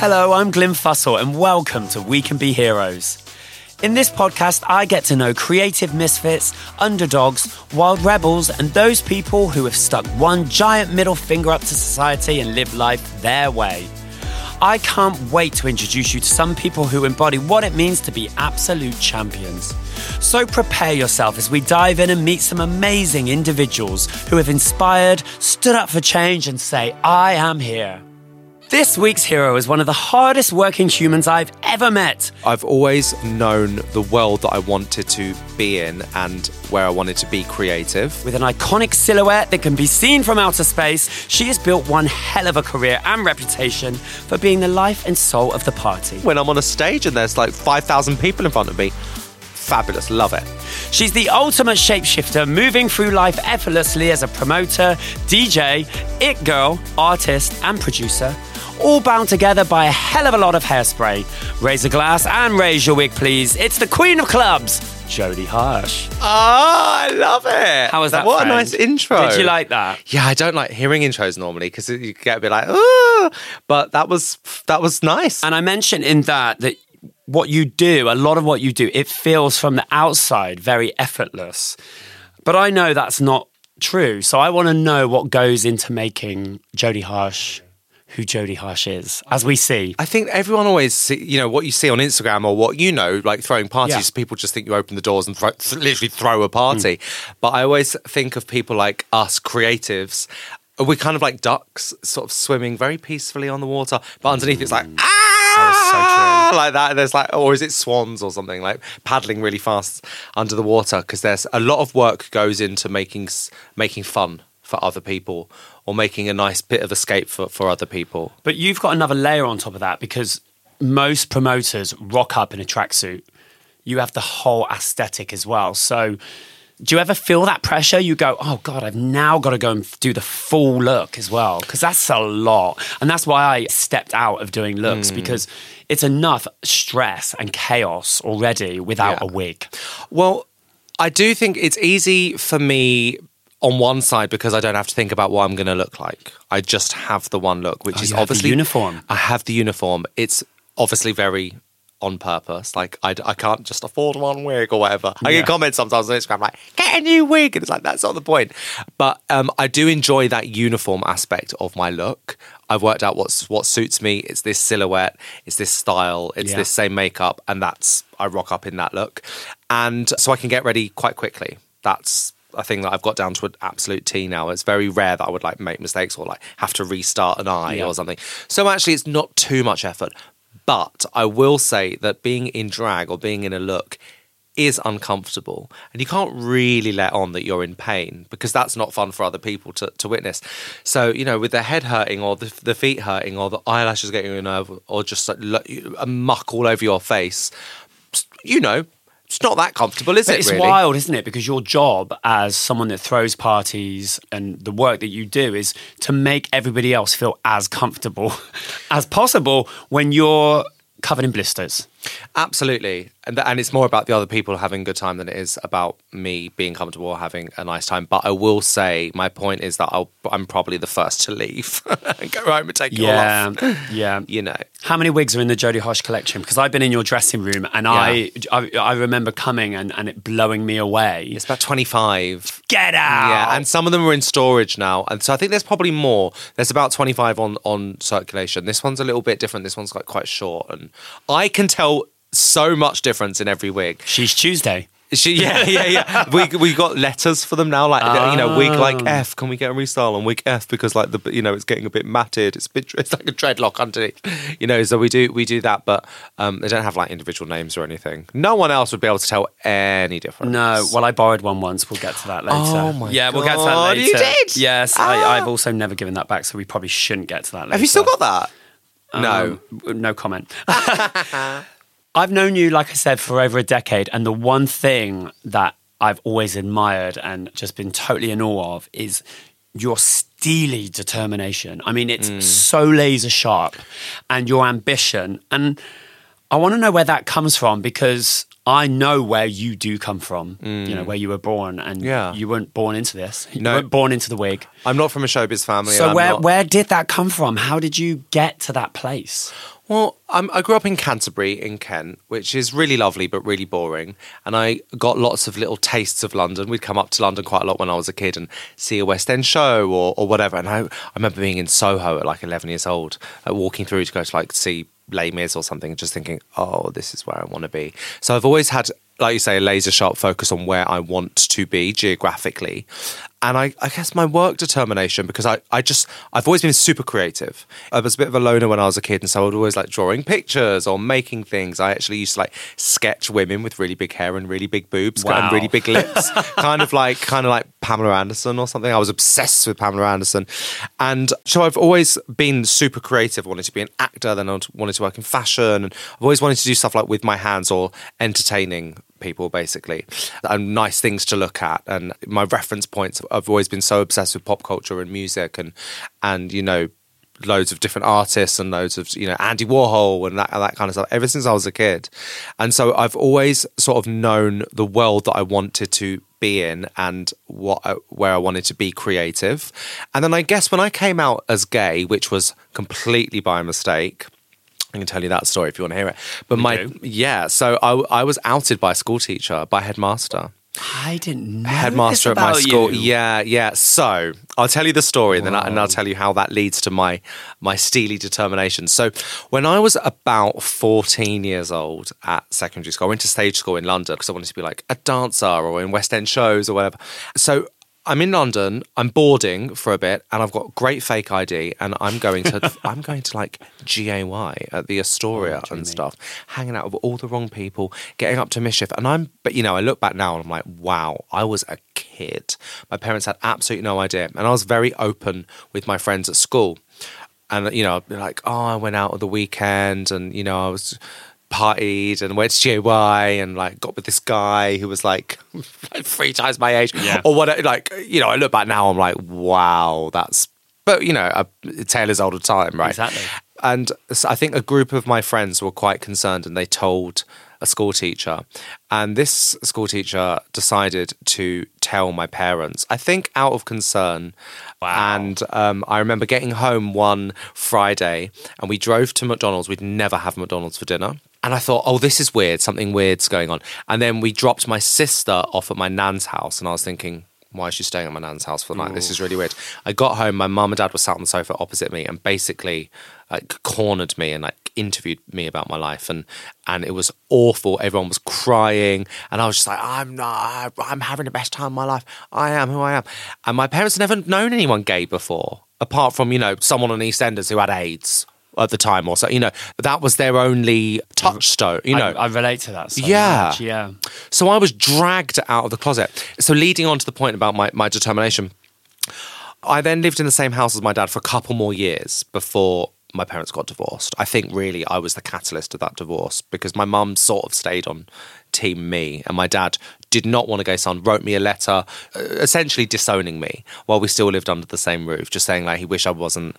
Hello, I'm Glyn Fussell, and welcome to We Can Be Heroes. In this podcast, I get to know creative misfits, underdogs, wild rebels, and those people who have stuck one giant middle finger up to society and live life their way. I can't wait to introduce you to some people who embody what it means to be absolute champions. So prepare yourself as we dive in and meet some amazing individuals who have inspired, stood up for change, and say, I am here. This week's hero is one of the hardest working humans I've ever met. I've always known the world that I wanted to be in and where I wanted to be creative. With an iconic silhouette that can be seen from outer space, she has built one hell of a career and reputation for being the life and soul of the party. When I'm on a stage and there's like 5,000 people in front of me, fabulous, love it. She's the ultimate shapeshifter, moving through life effortlessly as a promoter, DJ, it girl, artist, and producer all bound together by a hell of a lot of hairspray. Raise a glass and raise your wig, please. It's the Queen of Clubs, Jodie Harsh. Oh, ah, I love it. How was that? What friend? a nice intro. Did you like that? Yeah, I don't like hearing intros normally because you get a bit like, oh, but that was that was nice. And I mentioned in that that what you do, a lot of what you do, it feels from the outside very effortless. But I know that's not true. So I want to know what goes into making Jodie Harsh who Jodie Harsh is, as we see. I think everyone always see, you know, what you see on Instagram or what you know, like throwing parties, Yeah. people just think you open the doors and throw, literally throw a party. But I always think of people like us, creatives. We're kind of like ducks, sort of swimming very peacefully on the water, but underneath it's like, ah, like that. There's like, or is it swans or something like paddling really fast under the water? Because there's a lot of work goes into making making fun for other people or making a nice bit of escape for, for other people. But you've got another layer on top of that because most promoters rock up in a tracksuit. You have the whole aesthetic as well. So, do you ever feel that pressure? You go, oh God, I've now got to go and do the full look as well. Because that's a lot. And that's why I stepped out of doing looks hmm. because it's enough stress and chaos already without Yeah. a wig. Well, I do think it's easy for me on one side because I don't have to think about what I'm going to look like. I just have the one look, which Oh, is you have the obviously uniform. I have the uniform. It's obviously very on purpose. Like I, I can't just afford one wig or whatever. I Yeah. get comments sometimes on Instagram like, "Get a new wig," and it's like that's not the point. But um, I do enjoy that uniform aspect of my look. I've worked out what's what suits me. It's this silhouette. It's this style. It's Yeah. this same makeup, and that's I rock up in that look, and so I can get ready quite quickly. That's a thing that I've got down to an absolute T now. It's very rare that I would like make mistakes or like have to restart an eye Yeah. or something. So actually, it's not too much effort. But I will say that being in drag or being in a look is uncomfortable and you can't really let on that you're in pain because that's not fun for other people to, to witness so you know with the head hurting or the, the feet hurting or the eyelashes getting you nerve or just like, a muck all over your face you know it's not that comfortable is But it it's really wild, isn't it? Because your job as someone that throws parties and the work that you do is to make everybody else feel as comfortable as possible when you're covered in blisters. Absolutely, and th- and it's more about the other people having a good time than it is about me being comfortable or having a nice time. But I will say, my point is that I'll, I'm probably the first to leave and go home and take it all Yeah, off. yeah. You know, How many wigs are in the Jodie Harsh collection? Because I've been in your dressing room and I, I I remember coming and, and it blowing me away. it's about twenty five. Get out! Yeah, and some of them are in storage now, and so I think there's probably more. There's about 25 on on circulation. This one's a little bit different. This one's like quite short, and I can tell so much difference in every wig. She's Tuesday. She, yeah, yeah, yeah. we we got letters for them now, like you know, week like Oh. F. Can we get a restyle on week F because like the you know it's getting a bit matted. It's a bit, it's like a dreadlock underneath, you know. So we do we do that, but um, they don't have like individual names or anything. No one else would be able to tell any difference. No, well, I borrowed one once. We'll get to that later. Oh my yeah, we'll get to that later. you did? Yes, Ah. I, I've also never given that back, so we probably shouldn't get to that later. have you still got that? no. Um, no comment. I've known you, like I said, for over a decade, and the one thing that I've always admired and just been totally in awe of is your steely determination. I mean, it's so laser sharp, and your ambition. And I want to know where that comes from because I know where you do come from. You know where you were born, and Mm. Yeah. you weren't born into this. You No. weren't born into the wig. I'm not from a showbiz family. So where not- where did that come from? How did you get to that place? Well, I grew up in Canterbury in Kent, which is really lovely but really boring. And I got lots of little tastes of London. We'd come up to London quite a lot when I was a kid and see a West End show or, or whatever. And I, I remember being in Soho at like 11 years old, walking through to go to like see Les Mis or something, just thinking, oh, this is where I want to be. So I've always had, like you say, a laser sharp focus on where I want to be geographically. And I, I guess my work determination, because I, I just, I've always been super creative. I was a bit of a loner when I was a kid, and so I would always like drawing pictures or making things. I actually used to like sketch women with really big hair and really big boobs Wow. and really big lips, kind of like, kind of like Pamela Anderson or something. I was obsessed with Pamela Anderson. And so I've always been super creative. I wanted to be an actor, then I wanted to work in fashion. And I've always wanted to do stuff like with my hands or entertaining people basically and nice things to look at and my reference points i've always been so obsessed with pop culture and music and and you know loads of different artists and loads of you know Andy Warhol and that that kind of stuff ever since I was a kid and so I've always sort of known the world that I wanted to be in and what I, where I wanted to be creative and then I guess when I came out as gay which was completely by mistake I can tell you that story if you want to hear it. But my do. yeah, so I, I was outed by a school teacher, by headmaster, I didn't know headmaster this at my school. you. Yeah, yeah. So I'll tell you the story, and then I, and I'll tell you how that leads to my my steely determination. So when I was about fourteen years old at secondary school, I went to stage school in London because I wanted to be like a dancer or in West End shows or whatever. So. I'm in London. I'm boarding for a bit, and I've got great fake ID, and I'm going to I'm going to like GAY at the Astoria oh, and stuff, hanging out with all the wrong people, getting up to mischief. And I'm, but you know, I look back now and I'm like, wow, I was a kid. My parents had absolutely no idea, and I was very open with my friends at school. And you know, I'd be like, oh, I went out on the weekend, and you know, I was partied and went to GAY and like got with this guy who was like, three times my age Yeah. or what like you know I look back now I'm like wow that's but you know a tale is old of time right Exactly. and I think a group of my friends were quite concerned and they told a school teacher and this school teacher decided to tell my parents I think out of concern Wow. and um, I remember getting home one Friday and we drove to McDonald's we'd never have McDonald's for dinner and I thought, oh, this is weird. Something weird's going on. And then we dropped my sister off at my nan's house, and I was thinking, why is she staying at my nan's house for the night? This is really weird. I got home, my mum and dad were sat on the sofa opposite me, and basically like cornered me and like interviewed me about my life, and and it was awful. Everyone was crying, and I was just like, I'm not, I'm having the best time of my life. I am who I am. And my parents had never known anyone gay before, apart from you know someone on EastEnders who had AIDS at the time or so. You know, that was their only touchstone. You know, I, I relate to that. So Yeah. much, yeah. so I was dragged out of the closet. So leading on to the point about my, my determination, I then lived in the same house as my dad for a couple more years before my parents got divorced. I think really I was the catalyst of that divorce because my mum sort of stayed on team me and my dad did not want a gay son wrote me a letter uh, essentially disowning me while we still lived under the same roof just saying like he wished I wasn't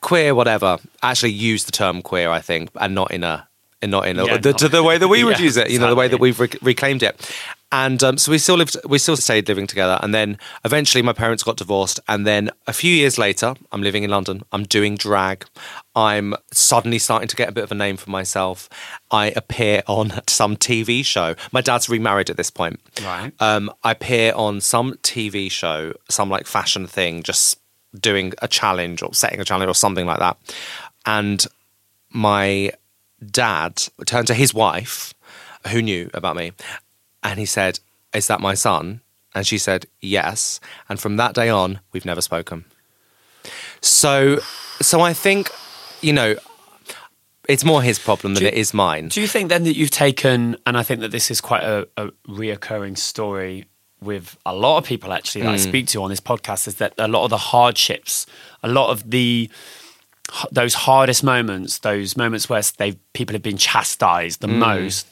queer whatever. Actually use the term queer I think and not in a and not in a, Yeah, the, not- the way that we would Yeah, use it you know the way that we've rec- reclaimed it. And um, so we still lived we still stayed living together and then eventually my parents got divorced and then a few years later i'm living in london i'm doing drag i'm suddenly starting to get a bit of a name for myself i appear on some tv show. My dad's remarried at this point. Right. um, i appear on some tv show some like fashion thing just doing a challenge or setting a challenge or something like that. And my dad turned to his wife who knew about me and he said is that my son? And she said yes. And from that day on we've never spoken. So so i think you know it's more his problem than Do- it is mine. Do you think then that you've taken, and I think that this is quite a, a reoccurring story with a lot of people actually that I mm. speak to on this podcast, is that a lot of the hardships, a lot of the those hardest moments, those moments where they people have been chastised the mm. most,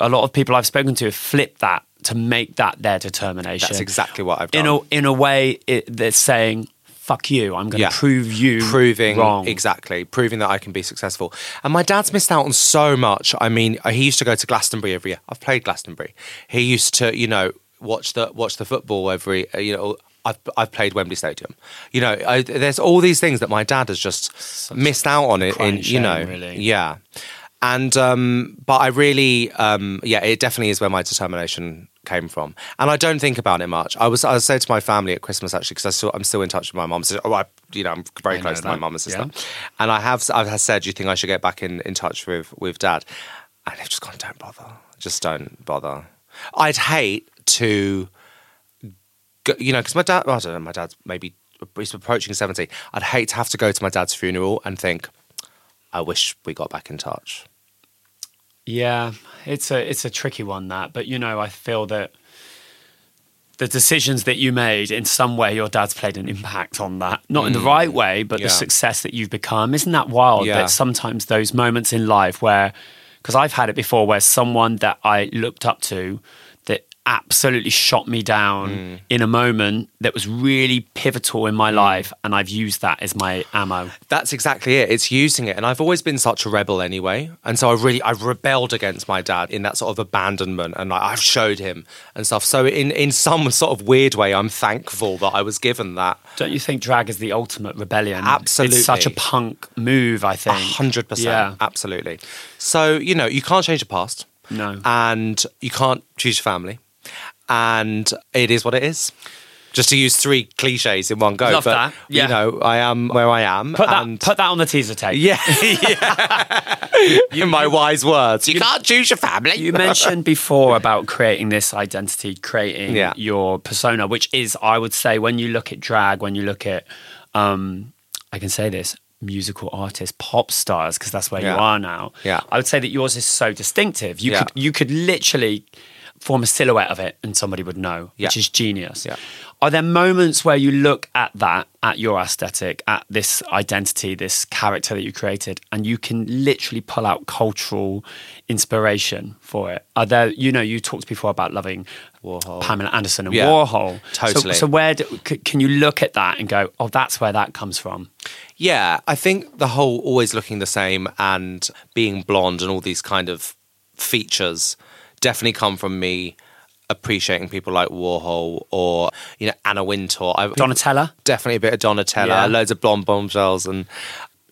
a lot of people I've spoken to have flipped that to make that their determination. that's exactly what i've done in a in a way it, they're saying fuck you. I'm going to Yeah. prove you proving wrong. exactly proving that I can be successful. And my dad's missed out on so much. I mean, he used to go to Glastonbury every year. I've played Glastonbury. He used to, you know, watch the watch the football every, uh, you know. I've, I've played Wembley Stadium. You know, I, there's all these things that my dad has just missed out on. It, in you shame, know, really. yeah. And um, but I really, um, yeah, it definitely is where my determination came from. And I don't think about it much. I was I saying to my family at Christmas actually because I still I'm still in touch with my mum. So, oh, I, you know, I'm very I close to my that. mum and sister. Yeah. And I have I've said, do you think I should get back in, in touch with with dad? And they've just gone, don't bother, just don't bother. I'd hate to, go, you know, because my dad, well, I don't know, my dad's maybe he's approaching seventy. I'd hate to have to go to my dad's funeral and think, I wish we got back in touch. Yeah, it's a it's a tricky one that, but you know, I feel that the decisions that you made in some way your dad's played an impact on that. Not in the right way, but Mm. Yeah. the success that you've become. Isn't that wild Yeah. that sometimes those moments in life where because I've had it before where someone that I looked up to absolutely shot me down Mm. in a moment that was really pivotal in my life and I've used that as my ammo. That's exactly it. It's using it, and I've always been such a rebel anyway, and so I really I've rebelled against my dad in that sort of abandonment, and like, I've showed him and stuff. So in in some sort of weird way, I'm thankful that I was given that. Don't you think drag is the ultimate rebellion? Absolutely. It's such a punk move, I think. 100%. Yeah. absolutely. So you know you can't change the past, No. and you can't choose your family, and it is what it is. Just to use three cliches in one go, Love but that. Yeah. you know I am where I am, Put that, and put that on the teaser tape. yeah, in my wise words, you, can't choose your family. You mentioned before about creating this identity, creating Yeah. your persona, which is, I would say, when you look at drag, when you look at, um, I can say this, musical artists, pop stars, because that's where Yeah. you are now. Yeah. I would say that yours is so distinctive. You Yeah. could you could literally form a silhouette of it, and somebody would know, Yeah. which is genius. Yeah. Are there moments where you look at that, at your aesthetic, at this identity, this character that you created, and you can literally pull out cultural inspiration for it? Are there, you know, you talked before about loving Warhol. Pamela Anderson and Yeah, Warhol. So- totally. So, where do, c- can you look at that and go, oh, that's where that comes from? Yeah, I think the whole always looking the same and being blonde and all these kind of features definitely come from me appreciating people like Warhol or you know Anna Wintour. I, Donatella? definitely a bit of Donatella, Yeah. loads of blonde bombshells, and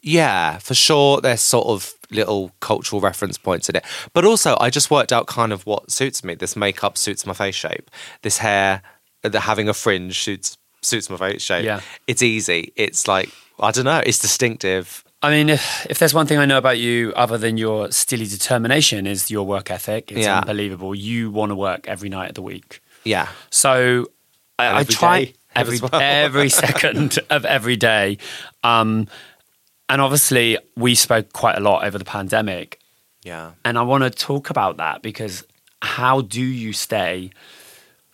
yeah, for sure, there's sort of little cultural reference points in it. But also, I just worked out kind of what suits me. This makeup suits my face shape. This hair, uh, the having a fringe suits suits my face shape. Yeah. it's easy. It's like I don't know. It's distinctive. I mean, if, if there's one thing I know about you, other than your steely determination, is your work ethic. It's Yeah. unbelievable. You want to work every night of the week. Yeah, So I, I try day every well. every second of every day. Um, and obviously, we spoke quite a lot over the pandemic, yeah. and I want to talk about that because how do you stay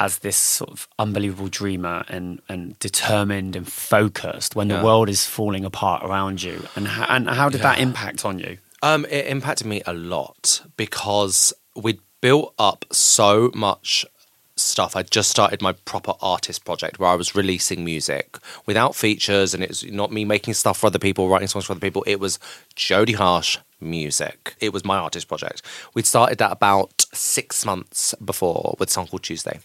as this sort of unbelievable dreamer and, and determined and focused when the world is falling apart around you? And how, and how did that impact on you? Um, it impacted me a lot because we'd built up so much stuff. I just started my proper artist project where I was releasing music without features, and it's not me making stuff for other people, writing songs for other people. It was Jodie Harsh music. It was my artist project. We'd started that about six months before with song called Tuesday,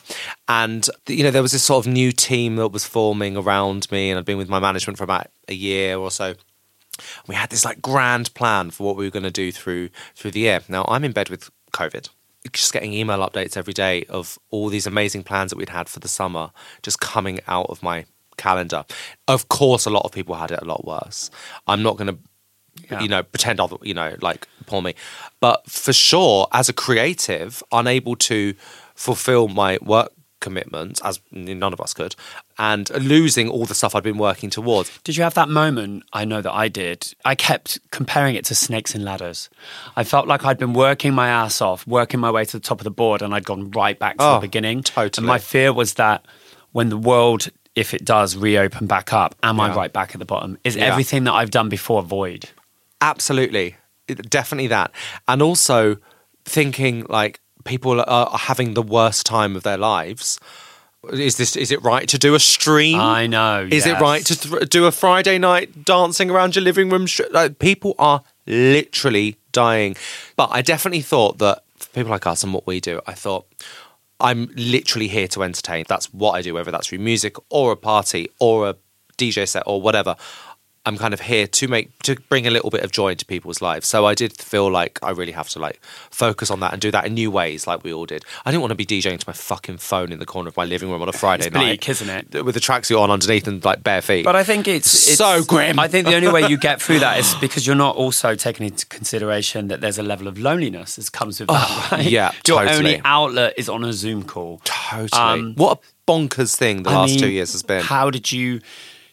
and you know there was this sort of new team that was forming around me, and I'd been with my management for about a year or so we had this like grand plan for what we were going to do through through the year. Now I'm in bed with COVID, just getting email updates every day of all these amazing plans that we'd had for the summer just coming out of my calendar. Of course, a lot of people had it a lot worse. I'm not going to. Yeah. You know, pretend other, you know, like poor me. But for sure, as a creative, unable to fulfill my work commitments, as none of us could, and losing all the stuff I'd been working towards, Did you have that moment? I know that I did. I kept comparing it to snakes and ladders. I felt like I'd been working my ass off, working my way to the top of the board, and I'd gone right back to Oh, the beginning. totally. And my fear was that when the world, if it does reopen back up, am I right back at the bottom? Is Yeah. everything that I've done before void? Absolutely, definitely that, and also thinking like people are having the worst time of their lives. Is this is it right to do a stream? I know. Is it right to th- do a Friday night dancing around your living room? Sh- like, people are literally dying. But I definitely thought that for people like us and what we do, I thought I'm literally here to entertain. That's what I do, whether that's through music or a party or a DJ set or whatever. I'm kind of here to make to bring a little bit of joy into people's lives. So I did feel like I really have to like focus on that and do that in new ways, like we all did. I didn't want to be DJing to my fucking phone in the corner of my living room on a Friday It's night bleak, isn't it? with a tracksuit on underneath and like bare feet. But I think it's, it's So grim. I think the only way you get through that is because you're not also taking into consideration that there's a level of loneliness that comes with that. right? Oh, yeah, your totally. only outlet is on a Zoom call. Totally. Um, what a bonkers thing the I last mean, two years has been. How did you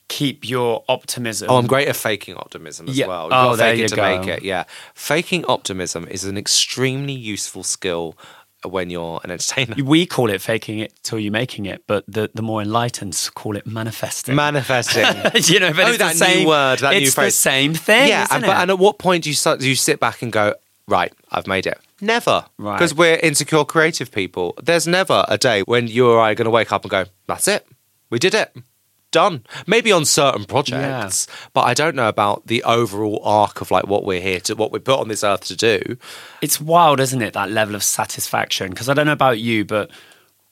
keep your optimism? Oh, I'm great at faking optimism as Yeah. well. You've Oh, there you to go. make it. Yeah. Faking optimism is an extremely useful skill when you're an entertainer. we call it faking it till you're making it, but the, the more enlightened call it manifesting. Manifesting. you know, but Oh, it's that the new same word, that it's new the phrase. same thing. yeah, and, but, and at what point do you start, do you sit back and go, right, I've made it? Never. Right. Because we're insecure creative people. There's never a day when you or I are going to wake up and go, that's it. We did it. Done. Maybe on certain projects, but I don't know about the overall arc of like what we're here to, what we're put on this earth to do. It's wild, isn't it? That level of satisfaction. Because I don't know about you, but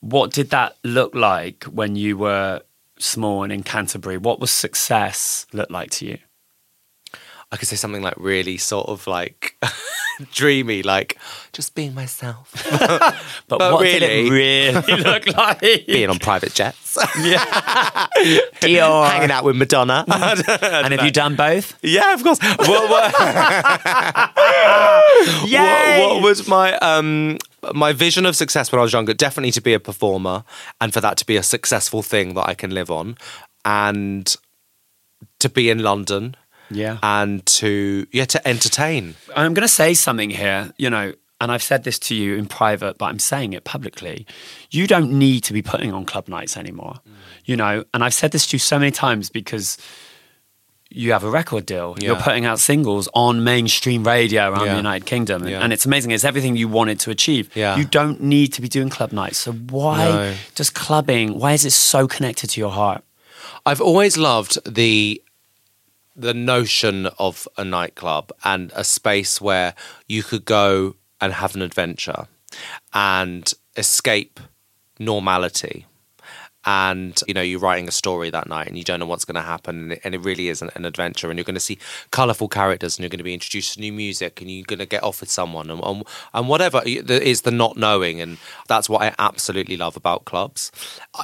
what did that look like when you were small and in Canterbury? What was success look like to you? I could say something like really sort of like dreamy, like just being myself, But, But what did it really- really look like? being on private jets, yeah. Dior. hanging out with Madonna. And have you done both? yeah, of course. What, what, Yay! what, what was my um my vision of success when I was younger? Definitely to be a performer, and for that to be a successful thing that I can live on, and to be in London, Yeah. and to yeah to entertain. I'm going to say something here, you know, and I've said this to you in private, but I'm saying it publicly. You don't need to be putting on club nights anymore, mm. you know, and I've said this to you so many times because you have a record deal. You're putting out singles on mainstream radio around Yeah. the United Kingdom, and, Yeah. and it's amazing. It's everything you wanted to achieve. Yeah. You don't need to be doing club nights. So why No. does clubbing? Why is it so connected to your heart? I've always loved the the notion of a nightclub and a space where you could go and have an adventure and escape normality. And you know you're writing a story that night, and you don't know what's going to happen, and it, really is an, an adventure. And you're going to see colourful characters, and you're going to be introduced to new music, and you're going to get off with someone, and, and, and whatever is the not knowing, and that's what I absolutely love about clubs.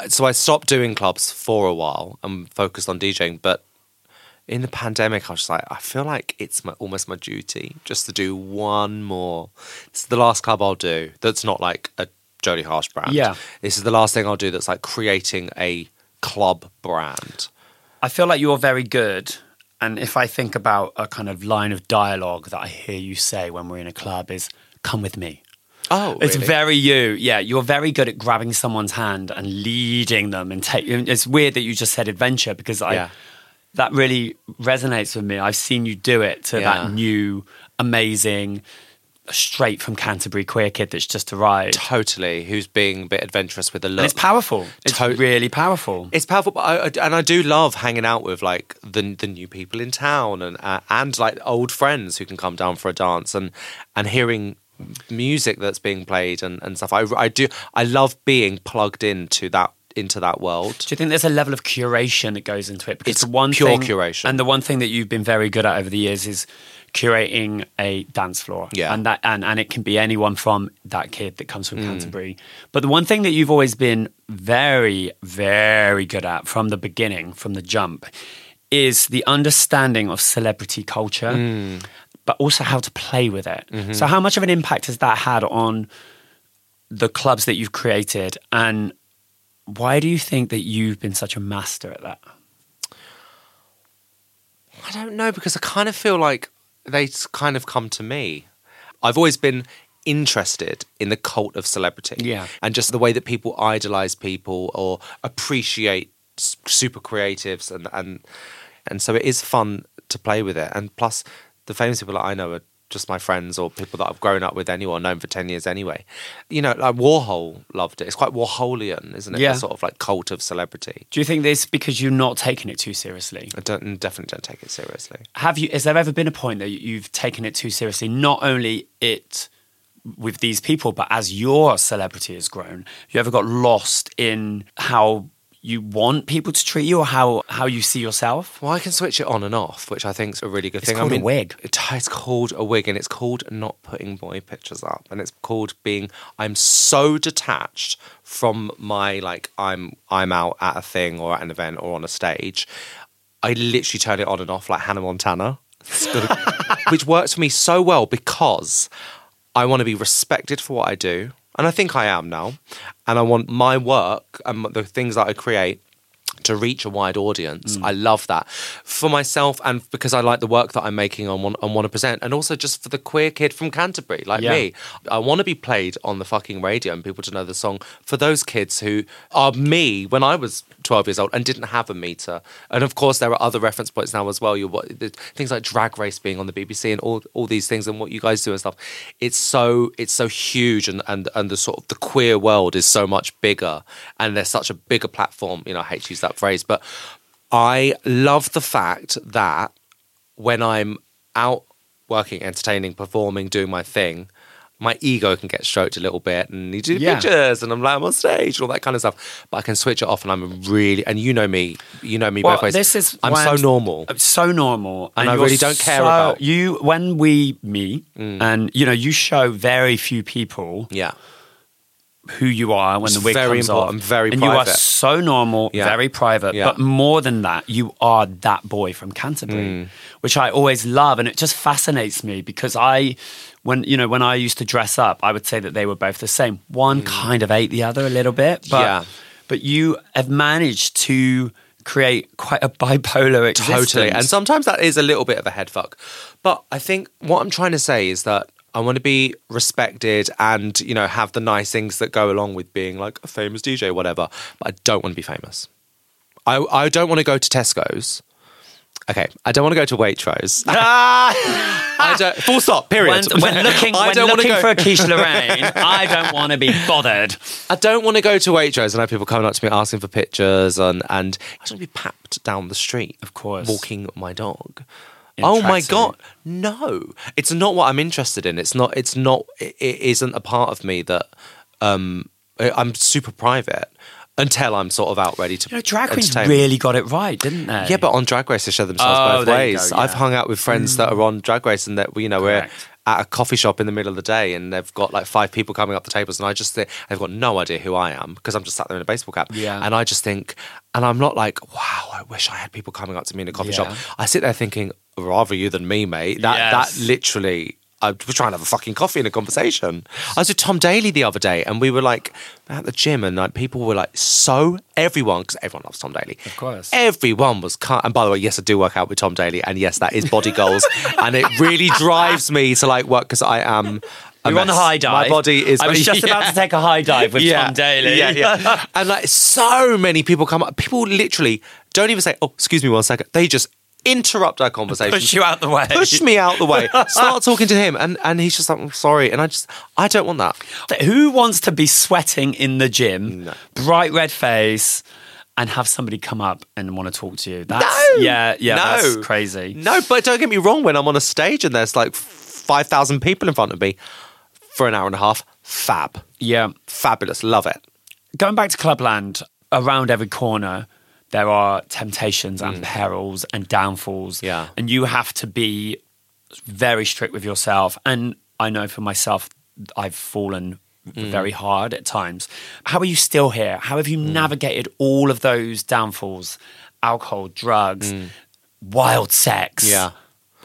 So I stopped doing clubs for a while and focused on DJing, but in the pandemic, I was just like, I feel like it's my, almost my duty just to do one more. It's the last club I'll do that's not like a Jodie Harsh brand. Yeah. This is the last thing I'll do that's like creating a club brand. I feel like you're very good. And if I think about a kind of line of dialogue that I hear you say when we're in a club is come with me. Oh, It's very you. Yeah, you're very good at grabbing someone's hand and leading them and take it's weird that you just said adventure because I Yeah. That really resonates with me. I've seen you do it to Yeah. that new amazing straight from Canterbury queer kid that's just arrived. totally who's being a bit adventurous with the look. And it's powerful. It's To- really powerful. It's powerful, but I, I- and I do love hanging out with like the the new people in town and uh, and like old friends who can come down for a dance and and hearing music that's being played and, and stuff. I, I do I love being plugged into that into that world. Do you think there's a level of curation that goes into it? Because It's the one pure thing, curation. and the one thing that you've been very good at over the years is curating a dance floor. Yeah. and that and and it can be anyone from that kid that comes from Mm. Canterbury. But the one thing that you've always been very very good at from the beginning, from the jump, is the understanding of celebrity culture. Mm. But also how to play with it. Mm-hmm. So, how much of an impact has that had on the clubs that you've created, and why do you think that you've been such a master at that? I don't know because I kind of feel like they kind of come to me. I've always been interested in the cult of celebrity. Yeah. And just the way that people idolize people or appreciate super creatives and and and so it is fun to play with it. And plus the famous people that I know are just my friends or people that I've grown up with anyway, or known for 10 years anyway. You know, like Warhol loved it. It's quite Warholian, isn't it? Yeah. The sort of like cult of celebrity. Do you think this because you're not taking it too seriously? I don't, mm, definitely don't take it seriously. Have you? Has there ever been a point that you've taken it too seriously? Not only it with these people, but as your celebrity has grown, you ever got lost in how you want people to treat you or how how you see yourself? Well, I can switch it on and off, which I think is a really good thing. It's thing. called I a mean, wig. It, it's called a wig, and it's called not putting boy pictures up, and it's called being. I'm so detached from my like I'm I'm out at a thing or at an event or on a stage. I literally turn it on and off like Hannah Montana, which works for me so well because I want to be respected for what I do, and I think I am now, and I want my work and the things that I create to reach a wide audience. Mm. I love that for myself and because I like the work that I'm making and want, and want to present, and also just for the queer kid from Canterbury like Yeah. me. I want to be played on the fucking radio and people to know the song for those kids who are me when I was 12 years old and didn't have a meter. And of course, there are other reference points now as well. You things like Drag Race being on the BBC and all all these things and what you guys do and stuff. It's so it's so huge and and and the sort of the queer world is so much bigger and there's such a bigger platform. You know, I hate to use that phrase, but I love the fact that when I'm out working, entertaining, performing, doing my thing, my ego can get stroked a little bit and you do Yeah. pictures and I'm like I'm on stage and all that kind of stuff. But I can switch it off and I'm really and you know me, you know me Well, both ways. this is I'm so I'm- normal. Uh, So normal, And I really don't care so- about- Mm. you. When we meet, and you know, you show very few people Yeah. who you are when It's the wig very comes important, off. very and you are so normal, Yeah. very private. Yeah. But more than that, you are that boy from Canterbury, Mm. which I always love, and it just fascinates me because I, when you know, when I used to dress up, I would say that they were both the same. One kind of ate the other a little bit, but Mm. Yeah. but you have managed to create quite a bipolar existence. Totally. And sometimes that is a little bit of a head fuck. But I think what I'm trying to say is that I want to be respected and, you know, have the nice things that go along with being like a famous DJ or whatever. But I don't want to be famous. I, I don't want to go to Tesco's. Okay, I don't want to go to Waitrose. I don't, full stop. Period. when, when looking, I when don't looking go- for a quiche Lorraine, I don't want to be bothered. I don't want to go to Waitrose and have people coming up to me asking for pictures and and I just want to be papped down the street. Of course. walking my dog. Oh my god, no! It's not what I'm interested in. It's not. It's not. It, it isn't a part of me that um, I'm super private until I'm sort of out ready to. You know, drag queens really got it right, didn't they? Yeah, but on Drag Race they show themselves Oh, both ways. go, yeah. Mm. I've hung out with friends that are on Drag Race and that we, you know we're at a coffee shop in the middle of the day and they've got like five people coming up the tables and I just think they've got no idea who I am because I'm just sat there in a baseball cap. Yeah. And I just think, and I'm not like, wow, I wish I had people coming up to me in a coffee shop. I sit there thinking, rather you than me, mate. That Yes. that literally. I was trying to have a fucking coffee and a conversation. I was with Tom Daley the other day, and we were like at the gym, and like people were like so everyone because everyone loves Tom Daley. Of course. Everyone was cut. And by the way, yes, I do work out with Tom Daley, and yes, that is body goals, and it really drives me to like work because I am. a You're on the high dive. My body is. I was just about to take a high dive with Tom Daley. Yeah, yeah. and like so many people come up. People literally don't even say, "Oh, excuse me, one second. They just interrupt our conversation. Push you out the way. Push me out the way. Start talking to him, and and he's just like, "I'm sorry," and I just, I don't want that. Who wants to be sweating in the gym, No. bright red face, and have somebody come up and want to talk to you? That's, No. yeah, yeah, No. that's crazy. No, but don't get me wrong. When I'm on a stage and there's like five thousand people in front of me for an hour and a half, fab, Yeah, fabulous, love it. going back to Clubland, around every corner there are temptations and perils and downfalls. Mm. Yeah. and you have to be very strict with yourself. And I know for myself, I've fallen Mm. very hard at times. How are you still here? How have you Mm. navigated all of those downfalls? Alcohol, drugs, wild sex. Mm. Yeah.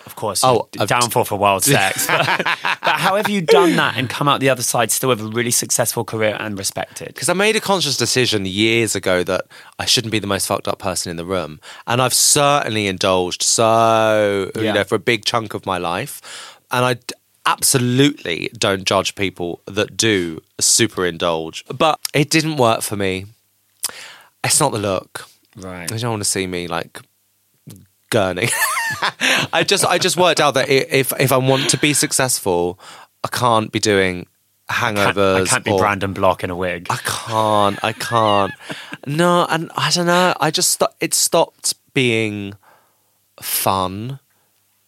Of course, Oh, downfall for wild sex. but how have you done that and come out the other side still with a really successful career and respected? Because I made a conscious decision years ago that I shouldn't be the most fucked up person in the room. And I've certainly indulged so, you know, for a big chunk of my life. And I absolutely don't judge people that do super indulge. But it didn't work for me. It's not the look. Right. They don't want to see me like gurning. I just I just worked out that if if I want to be successful, I can't be doing Can't- hangovers. I can't be or- Brandon Block in a wig. I can't. I can't. no, and I don't know. I just it stopped being fun.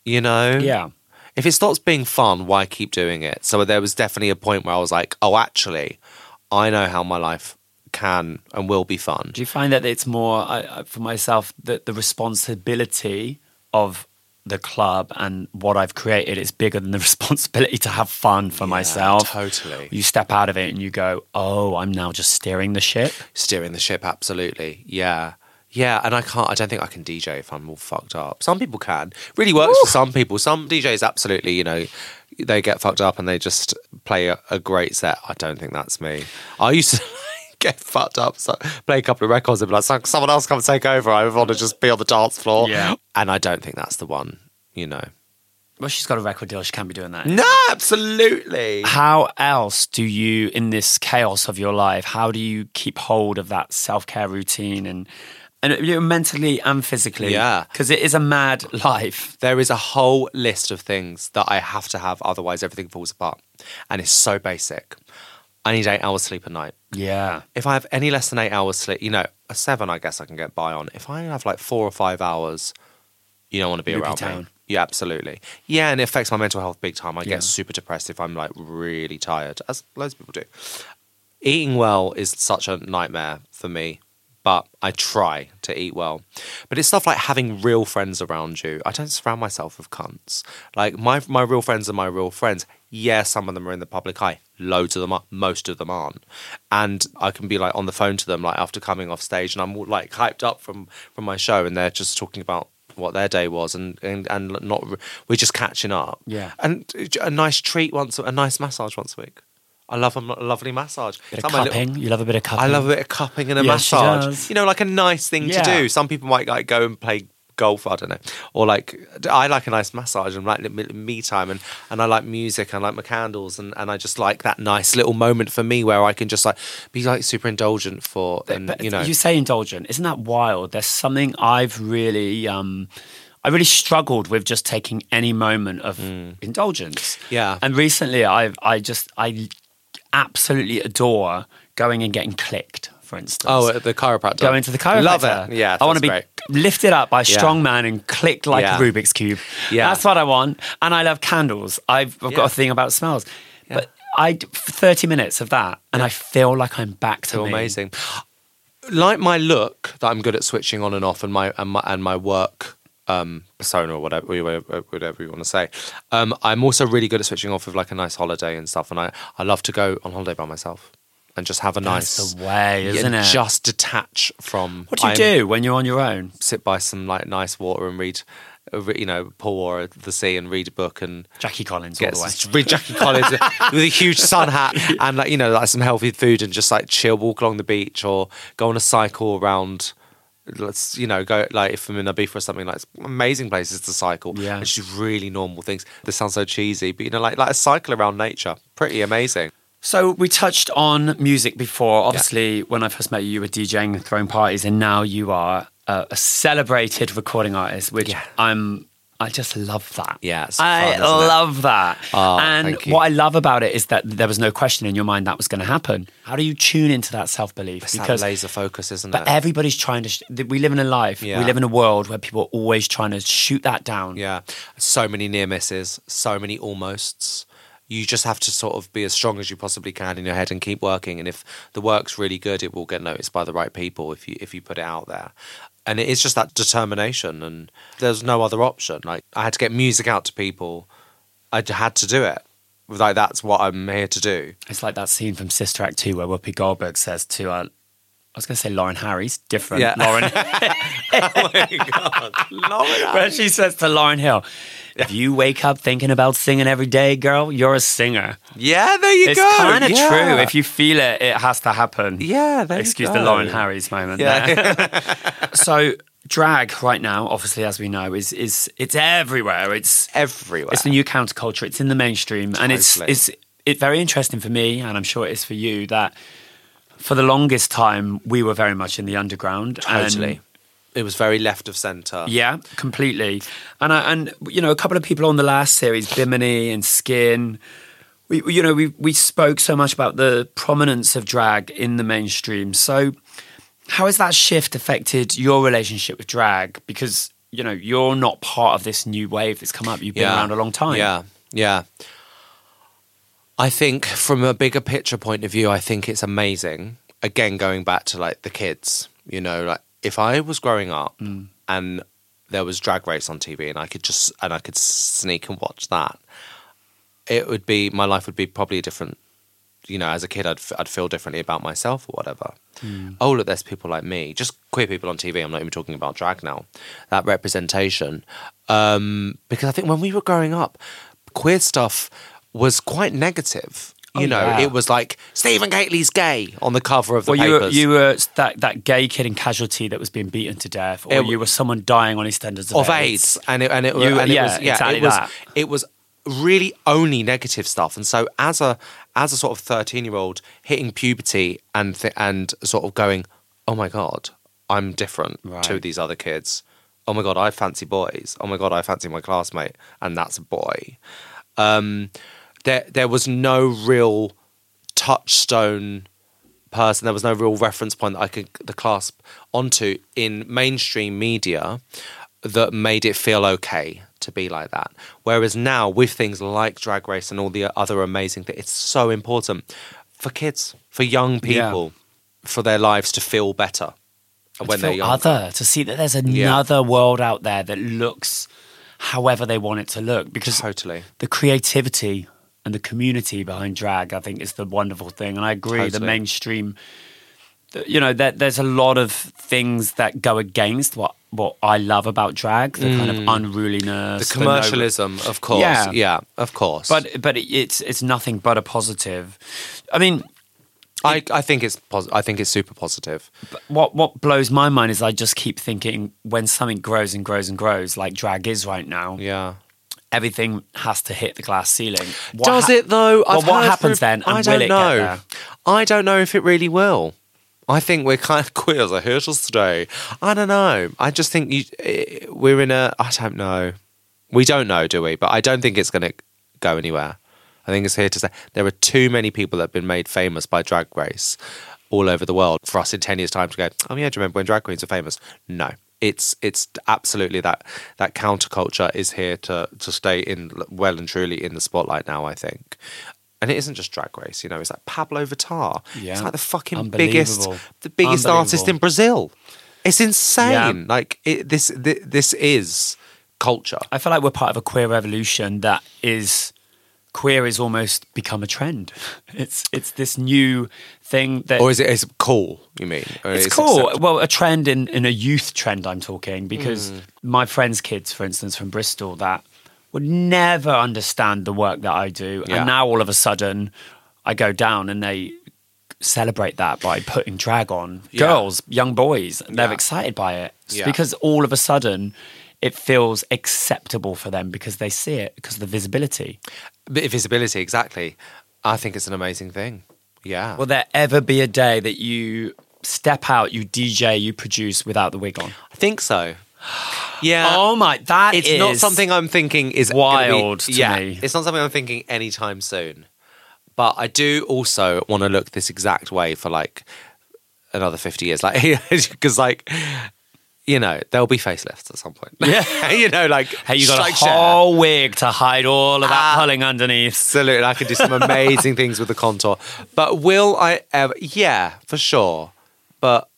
You know. Yeah. If it stops being fun, why keep doing it? So there was definitely a point where I was like, oh, actually, I know how my life can and will be fun. Do you find that it's more I, for myself that the responsibility of the club and what I've created is bigger than the responsibility to have fun for Yeah, myself. totally. You step out of it and you go, "Oh, I'm now just steering the ship." Steering the ship, absolutely. Yeah. Yeah, and I can't. I don't think I can DJ if I'm all fucked up. Some people can. Really works for some people. Some DJs absolutely, you know, they get fucked up and they just play a, a great set. I don't think that's me. I used to get fucked up, so play a couple of records and be like, someone else come take over. I want to just be on the dance floor. Yeah. and I don't think that's the one. You know. Well, she's got a record deal; she can't be doing that. No, absolutely. How else do you, in this chaos of your life, how do you keep hold of that self care routine and and you know, mentally and physically? Yeah. because it is a mad life. There is a whole list of things that I have to have, otherwise everything falls apart. And it's so basic. I need eight hours sleep a night. Yeah, If I have any less than eight hours sleep, you know, a seven, I guess I can get by on. If I have like four or five hours, you don't want to be Loopy around me. town. Yeah, absolutely. Yeah, and it affects my mental health big time. I Yeah. get super depressed if I'm like really tired, as loads of people do. Eating well is such a nightmare for me, but I try to eat well. But it's stuff like having real friends around you. I don't surround myself with cunts. Like my my real friends are my real friends. Yeah, some of them are in the public eye. Loads of them are. Most of them aren't. And I can be like on the phone to them like after coming off stage, and I'm like hyped up from from my show, and they're just talking about what their day was and and, and not we're just catching up Yeah. and a nice treat once a nice massage once a week i love a, a lovely massage bit of my little- cupping. you love a bit of cupping. I love a bit of cupping and a Yeah, she massage. does. You know, like a nice thing Yeah. to do. Some people might like go and play golf. I don't know, or like I like a nice massage and like me- me time, and and I like music. and I like my candles, and and I just like that nice little moment for me where I can just like be like super indulgent for, and But you know, you say indulgent. Isn't that wild? There's something I've really, um, I really struggled with just taking any moment of indulgence. Mm. Yeah. And recently, I've, I just, I absolutely adore going and getting clicked. For instance. oh, the chiropractor, Going to the chiropractor. love it. Yeah, I want to be great. lifted up by a Yeah. strong man and clicked like Yeah. a Rubik's cube. Yeah. that's what I want. And I love candles. I've, I've got a thing about smells. But I thirty minutes of that, and I feel like I'm back to amazing. Like my look that I'm good at switching on and off, and my and my, and my work um, persona or whatever whatever you want to say. Um, I'm also really good at switching off with like a nice holiday and stuff, and I I love to go on holiday by myself and just have a That's nice the way, yeah, isn't it? Just detach from. What do you I'm- do when you're on your own? Sit by some like nice water and read. uh, You know, pour or the sea and read a book and Jackie Collins all the way. read Jackie Collins with a huge sun hat and like you know like some healthy food and just like chill, walk along the beach or go on a cycle around. Let's you know go like if I'm in Ibiza or something like it's amazing places to cycle. Yeah. it's just really normal things. This sounds so cheesy, but you know like like a cycle around nature, pretty amazing. So we touched on music before. Obviously, when I first met you, you were DJing and throwing parties, and now you are a, a celebrated recording artist, which Yeah. I'm. I just love that. Yeah, it's I fun, isn't it? love that. Oh, and what I love about it is that there was no question in your mind that was going to happen. How do you tune into that self belief? It's that laser focus, isn't but it? But everybody's trying to. Sh- we live in a life. Yeah. We live in a world where people are always trying to shoot that down. Yeah, so many near misses, so many almosts. You just have to sort of be as strong as you possibly can in your head and keep working. And if the work's really good, it will get noticed by the right people if you if you put it out there. And it is just that determination, and there's no other option. Like I had to get music out to people. I had to do it. Like that's what I'm here to do. It's like that scene from Sister Act 2 where Whoopi Goldberg says to, I was going to say Lauren Harry's, different. Yeah. Lauren, oh my god, Lauren! where she says to Lauryn Hill, if you wake up thinking about singing every day, girl, you're a singer. Yeah, there you It's go. It's kind of Yeah. true. If you feel it, it has to happen. yeah, there you Excuse the Lauren Harry's moment there. Yeah, So drag right now, obviously, as we know, is is it's everywhere. It's everywhere. it's the new counterculture. It's in the mainstream, and it's it's it's very interesting for me, and I'm sure it is for you that for the longest time we were very much in the underground. Totally. And It was very left of centre. Yeah, completely. And I, and you know, a couple of people on the last series, Bimini and Skin. We you know we we spoke so much about the prominence of drag in the mainstream. So, how has that shift affected your relationship with drag? Because you know you're not part of this new wave that's come up. You've been Yeah. around a long time. Yeah, yeah. I think from a bigger picture point of view, I think it's amazing. Again, going back to like the kids, you know, like if I was growing up Mm. and there was Drag Race on TV and I could just and I could sneak and watch that, it would be my life would be probably a different. You know, as a kid, I'd I'd feel differently about myself or whatever. Oh, look, there's people like me, just queer people on TV. I'm not even talking about drag now. That representation, um, because I think when we were growing up, queer stuff was quite negative. You Oh, know, yeah. it was like Stephen Gately's gay on the cover of the Well, you were, papers. you were that, that gay kid in Casualty that was being beaten to death, or It you were someone dying on EastEnders of, of AIDS, and it, and it, You- and it yeah, was yeah, exactly it was that. it was really only negative stuff. And so as a as a sort of thirteen year old hitting puberty and th- and sort of going, oh my god, I'm different to these other kids. Oh my god, I fancy boys. Oh my god, I fancy my classmate, and that's a boy. Um, there there was no real touchstone person. There was no real reference point that I could the clasp onto in mainstream media that made it feel okay to be like that. Whereas now with things like Drag Race and all the other amazing things, it's so important for kids, for young Yeah. people, for their lives to feel better when to they're young. other to see that there's another world out there that looks however they want it to look because Totally. the creativity and the community behind drag i think is the wonderful thing and i agree the mainstream you know there, there's a lot of things that go against what what i love about drag the kind of unruliness Mm. The no- commercialism, of course. Yeah. Yeah, of course. but but it's it's nothing but a positive i mean I, I think it's pos- I think it's super positive. what what blows my mind is I just keep thinking when something grows and grows and grows, like drag is right now, Yeah. Everything has to hit the glass ceiling. What Does hap- it though? Well, what happens from- then? And I don't it know. I don't know if it really will. I think we're kind of queers are here to stay. I don't know. I just think you, we're in a. I don't know. We don't know, do we? But I don't think it's going to go anywhere. I think it's here to say There are too many people that have been made famous by Drag Race all over the world for us in ten years' time to go. Oh yeah, do you remember when drag queens are famous? No. It's it's absolutely that that counterculture is here to to stay in well and truly in the spotlight now. I think, and it isn't just Drag Race. You know, it's like Pabllo Vittar. Yeah. It's like the fucking biggest the biggest artist in Brazil. It's insane. Yeah. Like it, this, this this is culture. I feel like we're part of a queer revolution that is queer is almost become a trend. It's it's this new thing that Or is it is it cool? You mean? Or it's cool. acceptable? Well, a trend in, in a youth trend, I'm talking, because Hmm. my friends' kids, for instance, from Bristol, that would never understand the work that I do. Yeah. And now all of a sudden, I go down and they celebrate that by putting drag on Yeah. girls, young boys. They're Yeah. excited by it. Because all of a sudden, it feels acceptable for them because they see it because of the visibility. Visibility, exactly. I think it's an amazing thing. Yeah. Will there ever be a day that you step out, you DJ, you produce without the wig on? I think so. Yeah. Oh my, that it's is not something I'm thinking is gonna be- wild to yeah, me. It's not something I'm thinking anytime soon. But I do also want to look this exact way for like another 50 years. Like, because like, you know, there'll be facelifts at some point. Yeah. you know, like, Hey, you got a whole wig to hide all of that Ah. pulling underneath. Absolutely. I could do some amazing things with the contour. But will I ever? Yeah, for sure. But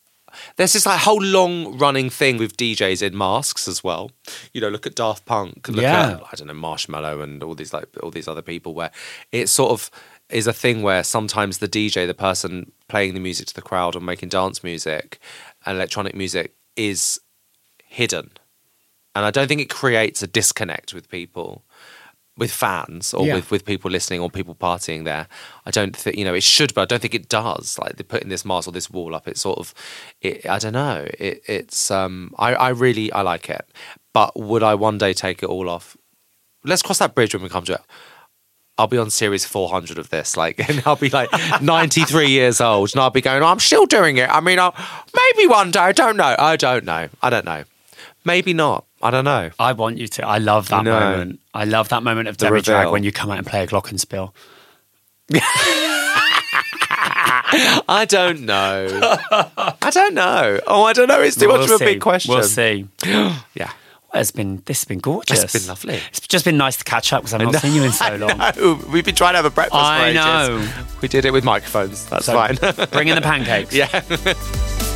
there's this like whole long running thing with DJs in masks as well. You know, look at Daft Punk, look Yeah. at I don't know Marshmello and all these like all these other people where it sort of is a thing where sometimes the DJ, the person playing the music to the crowd or making dance music and electronic music is hidden. And I don't think it creates a disconnect with people with fans or Yeah. with, with people listening or people partying there. I don't think you know it should, but I don't think it does. Like they're putting this mask or this wall up. It's sort of, it, I don't know. It, it's um, I, I really I like it, but would I one day take it all off? Let's cross that bridge when we come to it. I'll be on series 400 of this, like, and I'll be like 93 years old, and I'll be going, I'm still doing it. I mean, I'll, maybe one day. I don't know. I don't know. I don't know. Maybe not. I don't know. I want you to. I love that moment. I love that moment of Demi Drag reveal. when you come out and play a glockenspiel. I don't know. I don't know. Oh, I don't know. It's too much of a see. big question. We'll see. Yeah. It's been this has been gorgeous. It's been lovely. It's just been nice to catch up because I've not seen you in so long. We've been trying to have a breakfast I for ages. know. We did it with microphones. That's So fine. bring in the pancakes. yeah.